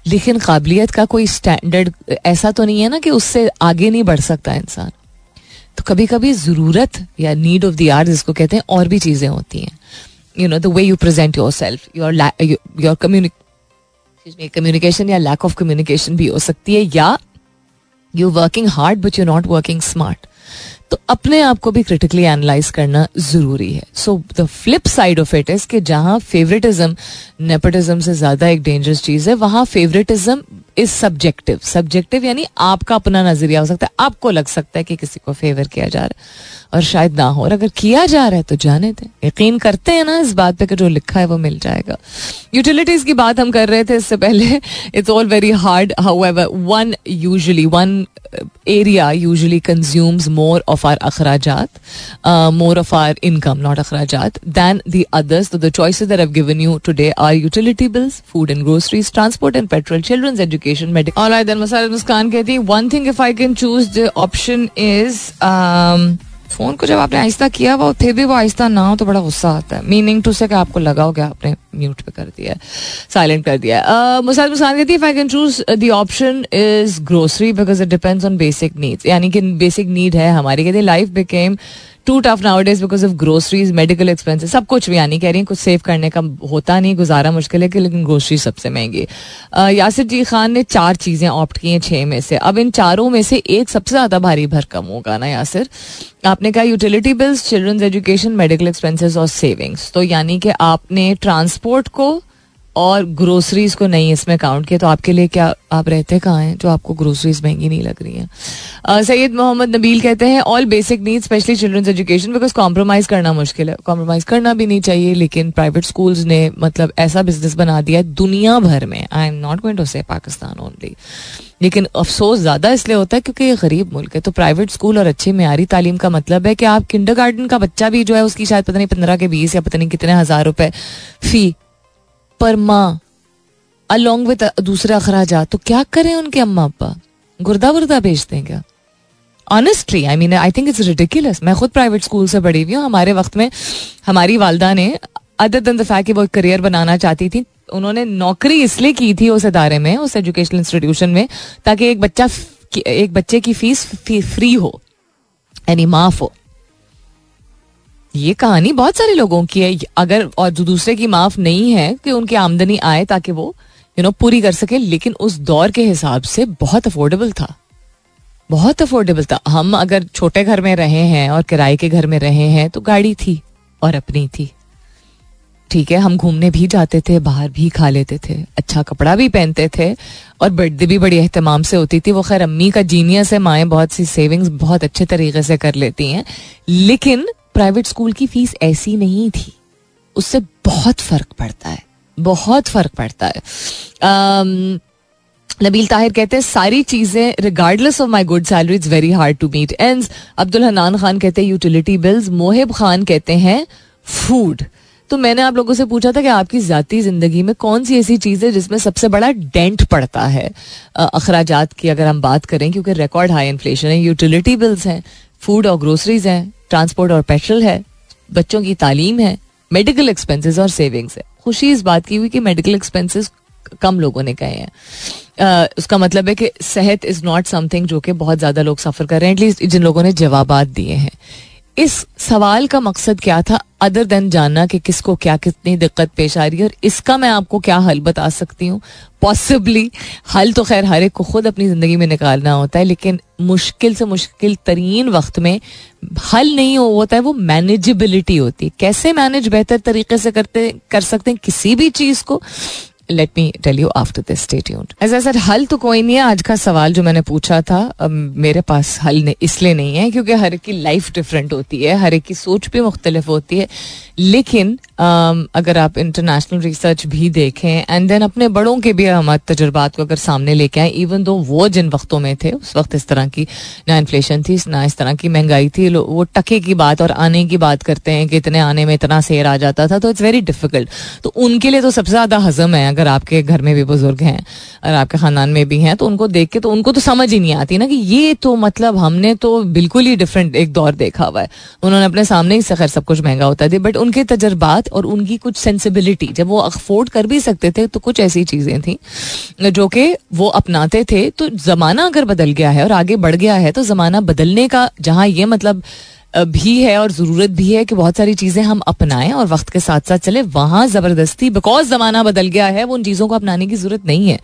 लेकिन काबिलियत का कोई स्टैंडर्ड ऐसा तो नहीं है ना कि उससे आगे नहीं बढ़ सकता इंसान। तो कभी कभी ज़रूरत या नीड ऑफ़ द आर्ट जिसको कहते हैं, और भी चीज़ें होती हैं। You know the way you present yourself your your communication या लैक ऑफ़ कम्युनिकेशन भी हो सकती है, या you working hard but you not working smart तो अपने आप को भी क्रिटिकली एनालाइज करना ज़रूरी है। So the flip side of it is कि जहाँ फेवरेटिज्म नेपोटिज्म से ज़्यादा एक डेंजरस चीज़ है, वहाँ फेवरेटिज्म इज़ सब्जेक्टिव सब्जेक्टिव यानी आपका अपना नज़रिया हो सकता है, आपको लग सकता है कि किसी को फेवर किया जा रहा है और शायद ना हो। और अगर किया जा रहा है तो जाने दें। यकीन करते हैं ना इस बात पे कि जो लिखा है वो मिल जाएगा। यूटिलिटीज की बात हम कर रहे थे इससे पहले। It's all very hard however one usually one area usually consumes more of our अखराजात more of our income not अखराजात than the others तो the choices that have given you today are utility bills food and groceries transport and petrol children's education medical alright then Masala Muskaan कहती one thing if I can choose the option is phone को जब आपने आहिस्ता किया वो फिर भी वो आहिस्ता ना हो तो बड़ा गुस्सा आता है। मीनिंग टू से कि आपको लगा हो कि आपने म्यूट पे कर दिया साइलेंट कर दिया मुसाद मुसान कहती है if I can choose the option is grocery because it depends on basic needs यानी कि बेसिक नीड है हमारी। कहती life became too tough nowadays because of groceries medical expenses सब कुछ भी, यानी कह रही कुछ सेव करने का होता नहीं, गुजारा मुश्किल है कि लेकिन ग्रोसरी सबसे महँगी। यासिर जी खान ने चार चीज़ें ऑप्ट की हैं छः में से। अब इन चारों में से एक सबसे ज़्यादा भारी भरकम होगा ना यासिर? आपने कहा utility bills children's education medical expenses और सेविंग्स तो यानी कि आपने ट्रांसपोर्ट को और ग्रोसरीज को नहीं इसमें काउंट किया तो आपके लिए क्या, आप रहते कहाँ हैं जो आपको ग्रोसरीज महँगी नहीं लग रही हैं? सैयद मोहम्मद नबील कहते हैं all basic need specially children's education because compromise करना मुश्किल है। कॉम्प्रोमाइज करना भी नहीं चाहिए, लेकिन प्राइवेट स्कूल्स ने मतलब ऐसा बिज़नेस बना दिया है दुनिया भर में। I am not going to say Pakistan only लेकिन अफसोस ज़्यादा इसलिए होता है क्योंकि ये गरीब मुल्क है तो प्राइवेट स्कूल और अच्छी म्यारी तालीम का मतलब है कि आप किंडर का बच्चा भी जो है, उसकी शायद पता नहीं पंद्रह के बीस या पता नहीं कितने हज़ार रुपए फ़ी पर माँ अलोंग विद दूसरे अखराज तो क्या करें उनके अम्मा अब्बा गुर्दा वुर्दा भेज हैं क्या honestly I mean I think it's ridiculous मैं खुद प्राइवेट स्कूल से पढ़ी हुई हूँ, हमारे वक्त में हमारी वालदा ने अदर दिन दफ़ा कि वो करियर बनाना चाहती थी, उन्होंने नौकरी इसलिए की थी उस इदारे में, उस एजुकेशनल इंस्टीट्यूशन में, ताकि एक बच्चा, एक बच्चे की फ़ीस फ्री हो, यानी माफ़ हो। ये कहानी बहुत सारे लोगों की है। अगर, और दूसरे की माफ़ नहीं है कि उनकी आमदनी आए ताकि वो यू नो पूरी कर सके, लेकिन उस दौर के हिसाब से बहुत अफोर्डेबल था। बहुत अफोर्डेबल था। हम अगर छोटे घर में रहे हैं और किराए के घर में रहे हैं तो गाड़ी थी और अपनी थी। ठीक है, हम घूमने भी जाते थे, बाहर भी खा लेते थे अच्छा कपड़ा भी पहनते थे, और बर्थडे भी बड़ी अहतमाम से होती थी। वो खैर अम्मी का जीनियस है, माएँ बहुत सी सेविंग्स बहुत अच्छे तरीके से कर लेती हैं। लेकिन प्राइवेट स्कूल की फ़ीस ऐसी नहीं थी। उससे बहुत फ़र्क पड़ता है। बहुत फ़र्क पड़ता है। um, नबील ताहिर कहते हैं सारी चीज़ें regardless of my good salary it's very hard to meet and Abdul Hanan Khan कहते हैं यूटिलिटी बिल्स मोहिब खान कहते हैं फ़ूड तो मैंने आप लोगों से पूछा था कि आपकी जाती ज़िंदगी में कौन सी ऐसी चीज़ है जिसमें सबसे बड़ा डेंट पड़ता है? अखराज की अगर हम बात करें क्योंकि रिकॉर्ड हाई इन्फ्लेशन है यूटिलिटी बिल्स हैं फ़ूड और ग्रोसरीज हैं ट्रांसपोर्ट और पेट्रोल है, बच्चों की तालीम है मेडिकल एक्सपेंसेस और सेविंग्स है। खुशी इस बात की हुई कि मेडिकल एक्सपेंसेस कम लोगों ने कहे हैं। उसका मतलब है कि सेहत इज़ नॉट समथिंग जो कि बहुत ज़्यादा लोग सफ़र कर रहे हैं एटलीस्ट जिन लोगों ने जवाब दिए हैं। इस सवाल का मकसद क्या था? अदर देन जानना कि किसको क्या कितनी दिक्कत पेश आ रही है और इसका मैं आपको क्या हल बता सकती हूँ। पॉसिबली हल तो खैर हर एक को खुद अपनी ज़िंदगी में निकालना होता है, लेकिन मुश्किल से मुश्किल तरीन वक्त में हल नहीं हो होता है, वो मैनेजेबिलिटी होती है। कैसे मैनेज बेहतर तरीके से करते कर सकते हैं किसी भी चीज़ को? Let me tell you after this stay tuned ऐसा सर हल तो कोई नहीं है। आज का सवाल जो मैंने पूछा था, अब मेरे पास हल इसलिए नहीं है, क्योंकि हर एक की लाइफ डिफरेंट होती है, हर एक की सोच भी मुख्तलिफ़ होती है। लेकिन अगर आप इंटरनेशनल रिसर्च भी देखें एंड देन अपने बड़ों के भी हमारे तजुर्बात को अगर सामने लेके आए इवन दो वो जिन वक्तों में थे, उस वक्त इस तरह की, ना इन्फ्लेशन थी, ना इस तरह की महँगाई थी वो टके की बात और आने की बात करते हैं कि इतने आने में इतना शेर आ जाता था तो इट्स वेरी डिफ़िकल्ट तो उनके लिए तो सबसे ज़्यादा हजम है अगर आपके घर में भी बुज़ुर्ग हैं और आपके ख़ानदान में भी हैं तो उनको देख के तो उनको तो समझ ही नहीं आती ना कि ये तो मतलब हमने तो बिल्कुल ही डिफरेंट एक दौर देखा हुआ है। उन्होंने अपने सामने ही से खैर सब कुछ महँगा होता थी बट उनके तजर्बात और उनकी कुछ सेंसिबिलिटी जब वो अफोर्ड कर भी सकते थे तो कुछ ऐसी चीज़ें थी, जो कि वो अपनाते थे। तो ज़माना अगर बदल गया है और आगे बढ़ गया है तो ज़माना बदलने का जहाँ ये मतलब भी है और ज़रूरत भी है कि बहुत सारी चीज़ें हम अपनाएँ और वक्त के साथ साथ चले। वहाँ ज़बरदस्ती बिकॉज़ ज़माना बदल गया है, वो उन चीज़ों को अपनाने की ज़रूरत नहीं है।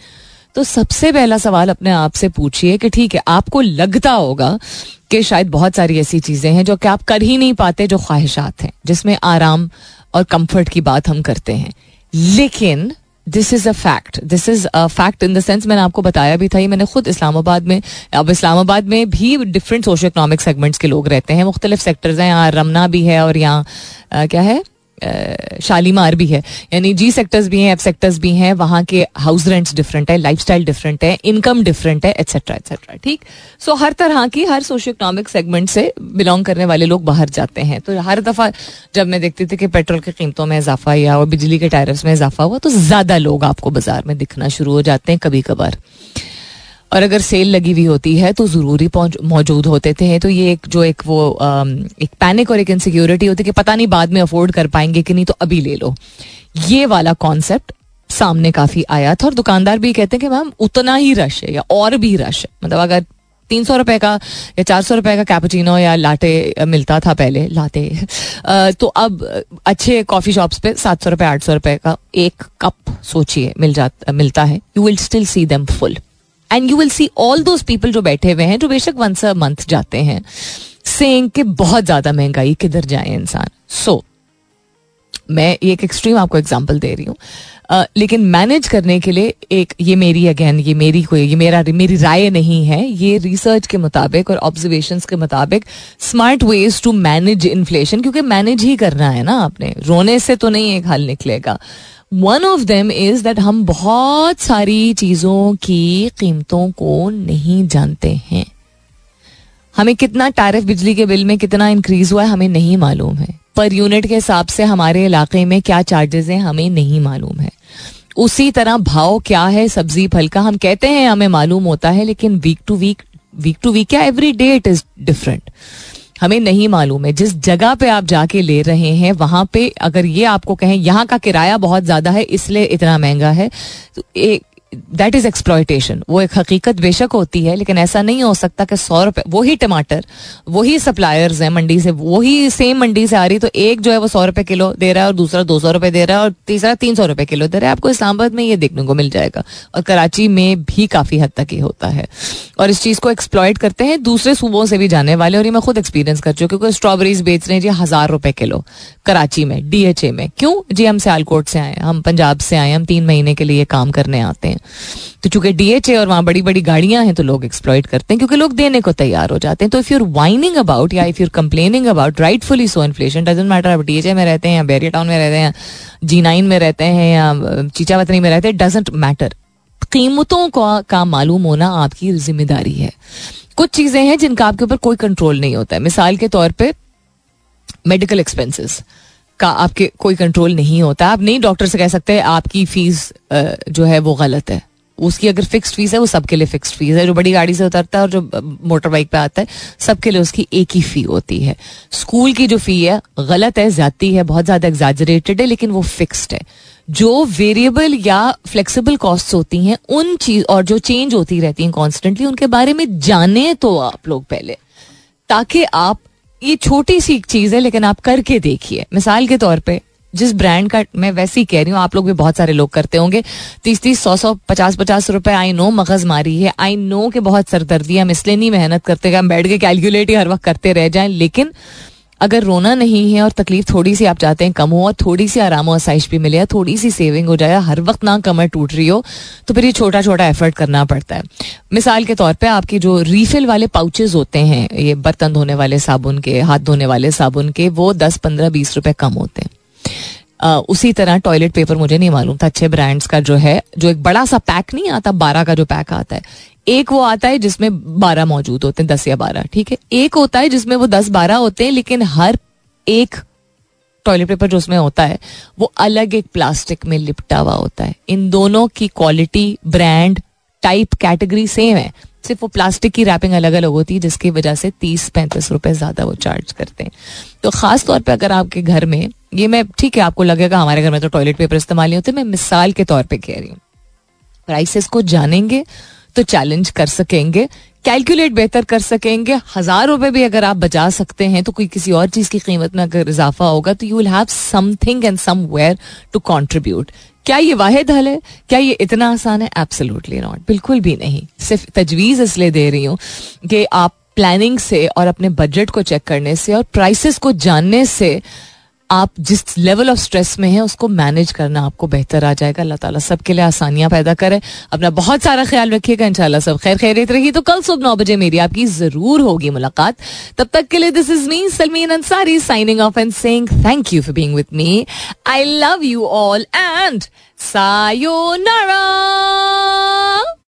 तो सबसे पहला सवाल अपने आप से पूछिए कि ठीक है, आपको लगता होगा कि शायद बहुत सारी ऐसी चीज़ें हैं जो कि आप कर ही नहीं पाते, जो ख्वाहिशात हैं, जिसमें आराम और कंफर्ट की बात हम करते हैं। लेकिन this is a fact this is a fact in the sense मैंने आपको बताया भी था, ये मैंने खुद इस्लामाबाद में अब इस्लामाबाद में भी डिफरेंट सोशो इकनॉमिक सेगमेंट्स के लोग रहते हैं। मुख्तलिफ़ सेक्टर्स हैं, यहाँ रमना भी है और यहाँ क्या है? शालीमार भी है। यानी जी सेक्टर्स भी हैं एफ़ सेक्टर्स भी हैं वहाँ के हाउस रेंट्स डिफरेंट है लाइफ स्टाइल डिफरेंट है इनकम डिफरेंट है एट्सेट्रा एट्सेट्रा ठीक? सो so, हर तरह की हर सोशो इकोनॉमिक सेगमेंट से बिलोंग करने वाले लोग बाहर जाते हैं। तो हर दफ़ा जब मैं देखती थी कि पेट्रोल की कीमतों में इजाफा या और बिजली के टायर्स में इजाफा हुआ तो ज़्यादा लोग आपको बाज़ार में दिखना शुरू हो जाते हैं कभी कभार और अगर सेल लगी हुई होती है तो ज़रूरी मौजूद होते थे। तो ये एक, जो एक वो एक पैनिक और एक इनसिक्योरिटी होती कि पता नहीं बाद में अफोर्ड कर पाएँगे कि नहीं तो अभी ले लो। ये वाला कॉन्सेप्ट सामने काफ़ी आया था और दुकानदार भी कहते हैं कि मैम, उतना ही रश है या और भी रश है। मतलब अगर तीन सौ रुपए का या चार सौ रुपए का कैपुचिनो या लाटे मिलता था पहले लाते तो अब अच्छे कॉफ़ी शॉप्स पे सात सौ रुपए, आठ सौ रुपए का एक कप सोचिए, मिल जाता, मिलता है। You will still see them full and you will see all those people जो बैठे हुए हैं जो बेशक वंस अ मंथ जाते हैं सेंग के बहुत ज़्यादा महँगाई किधर जाए इंसान? सो so, मैं एक एक्सट्रीम आपको एग्जांपल दे रही हूँ। लेकिन मैनेज करने के लिए एक ये मेरी अगेन ये मेरी कोई ये मेरा मेरी राय नहीं है। ये रिसर्च के मुताबिक और ऑब्जर्वेशन के मुताबिक smart ways to manage inflation क्योंकि मैनेज ही करना है ना आपने। रोने से तो नहीं एक हल निकलेगा। One of them is that हम बहुत सारी चीज़ों की कीमतों को नहीं जानते हैं। हमें कितना टैरिफ बिजली के बिल में कितना इंक्रीज हुआ है, हमें नहीं मालूम है। पर यूनिट के हिसाब से हमारे इलाके में क्या चार्जेस हैं, हमें नहीं मालूम है। उसी तरह भाव क्या है, सब्ज़ी, फल का, हम कहते हैं हमें मालूम होता है, लेकिन week to week week to week क्या every day it is different हमें नहीं मालूम है। जिस जगह पे आप जाके ले रहे हैं, वहाँ पे अगर ये आपको कहें, यहाँ का किराया बहुत ज़्यादा है, इसलिए इतना महँगा है। तो एक दैट इज़ एक्सप्लॉयटेशन वो एक हकीकत बेशक होती है, लेकिन ऐसा नहीं हो सकता कि सौ रुपए वही टमाटर वही सप्लायर्स हैं मंडी से वही सेम मंडी से आ रही तो एक जो है वो सौ रुपए किलो दे रहा है और दूसरा दो सौ रुपए दे रहा है और तीसरा तीन सौ रुपए किलो दे रहा है। आपको इस्लामाबाद में ये देखने को मिल जाएगा। और कराची में भी काफ़ी हद तक ये होता है। और इस चीज़ को एक्सप्लॉयट करते हैं। दूसरे सूबों से भी जाने वाले, और ये मैं खुद एक्सपीरियंस कर चुकी हूँ क्योंकि स्ट्रॉबेरीज बेच रहे हैं जी हज़ार रुपए किलो कराची में डीएचए में। क्यों? जी, हम सियालकोट से आए हम पंजाब से आए हम तीन महीने के लिए काम करने आते हैं। तो चूँकि डीएचए और वहाँ बड़ी बड़ी गाड़ियाँ हैं तो लोग एक्सप्लॉइट करते हैं क्योंकि लोग देने को तैयार हो जाते हैं। तो इफ़ यूर वाइनिंग अबाउट या if you're complaining about rightfully so inflation doesn't matter आप डीएचए में रहते हैं या बैरिया टाउन में रहते हैं जी नाइन में रहते हैं या चीचावतनी में रहते हैं डजेंट मैटर कीमतों का, का मालूम होना आपकी ज़िम्मेदारी है। कुछ चीज़ें हैं जिनका आपके ऊपर कोई कंट्रोल नहीं होता है। मिसाल के तौर पर मेडिकल एक्सपेंसिस का आपके कोई कंट्रोल नहीं होता। आप नहीं डॉक्टर से कह सकते, आपकी फ़ीस जो है वो गलत है। उसकी अगर फिक्स्ड फ़ीस है, वो सबके लिए फिक्स्ड फ़ीस है। जो बड़ी गाड़ी से उतरता है और जो मोटर बाइक पे आता है, सबके लिए उसकी एक ही फ़ी होती है। स्कूल की जो फ़ी है, गलत है, ज़्यादा है, बहुत ज़्यादा एग्जाजरेटेड है, लेकिन वो फिक्स्ड है। जो वेरिएबल या फ्लेक्सिबल कॉस्ट होती हैं, उन चीज़, और जो चेंज होती रहती हैं कॉन्स्टेंटली उनके बारे में जाने तो आप लोग पहले। ताकि आप ये छोटी सी चीज़ है, लेकिन आप करके देखिए। मिसाल के तौर पे, जिस ब्रांड का मैं वैसे ही कह रही हूँ, आप लोग भी बहुत सारे लोग करते होंगे। तीस तीस सौ सौ पचास पचास रुपए आई नो मगज मारी है। आई नो के बहुत सरदर्दी हम इसलिए नहीं मेहनत करते हम बैठ के कैलकुलेट ही हर वक्त करते रह जाएँ, लेकिन अगर रोना नहीं है और तकलीफ़ थोड़ी सी आप चाहते हैं कम हो और थोड़ी सी आराम और आसाइश भी मिले या थोड़ी सी सेविंग हो जाए हर वक्त ना कमर टूट रही हो तो फिर ये छोटा छोटा एफर्ट करना पड़ता है। मिसाल के तौर पर आपके जो रीफिल वाले पाउचेज होते हैं, ये बर्तन धोने वाले साबुन के, हाथ धोने वाले साबुन के, वो दस, पंद्रह, बीस रुपए कम होते हैं। उसी तरह टॉयलेट पेपर मुझे नहीं मालूम था अच्छे ब्रांड्स का जो है, जो एक बड़ा सा पैक नहीं आता, बारह का जो पैक आता है। एक वो आता है जिसमें बारह मौजूद होते हैं, दस या बारह, ठीक है? एक होता है जिसमें वो दस बारह होते हैं, लेकिन हर एक टॉयलेट पेपर जो उसमें होता है, वो अलग एक प्लास्टिक में लिपटा हुआ होता है। इन दोनों की quality brand type category same है। सिर्फ़ वो प्लास्टिक की रैपिंग अलग अलग होती है, जिसकी वजह से तीस पैंतीस रुपए ज़्यादा वो चार्ज करते हैं। तो खास तौर पे अगर आपके घर में ये मैं, ठीक है, आपको लगेगा हमारे घर में तो टॉयलेट पेपर इस्तेमाल नहीं होते, मैं मिसाल के तौर पे कह रही हूँ। प्राइसेस को जानेंगे तो चैलेंज कर सकेंगे कैलकुलेट बेहतर कर सकेंगे। हज़ार रुपए भी अगर आप बचा सकते हैं तो कोई किसी और चीज़ की कीमत में अगर इजाफा होगा तो you will have something and somewhere to contribute क्या ये वाहिद हल है? क्या ये इतना आसान है? एब्सोल्युटली नॉट बिल्कुल भी नहीं। सिर्फ़ तजवीज इसलिए दे रही हूँ कि आप प्लानिंग से और अपने बजट को चेक करने से और प्राइसेस को जानने से आप जिस लेवल ऑफ़ स्ट्रेस में है, उसको मैनेज करना आपको बेहतर आ जाएगा। अल्लाह ताला सबके लिए आसानियाँ पैदा करे। अपना बहुत सारा ख्याल रखिएगा, इंशाल्लाह सब खैर खैरियत रही। तो कल सुबह नौ बजे मेरी आपकी ज़रूर होगी मुलाकात। तब तक के लिए this is me Salmeen Ansari signing off and saying thank you for being with me I love you all and sayonara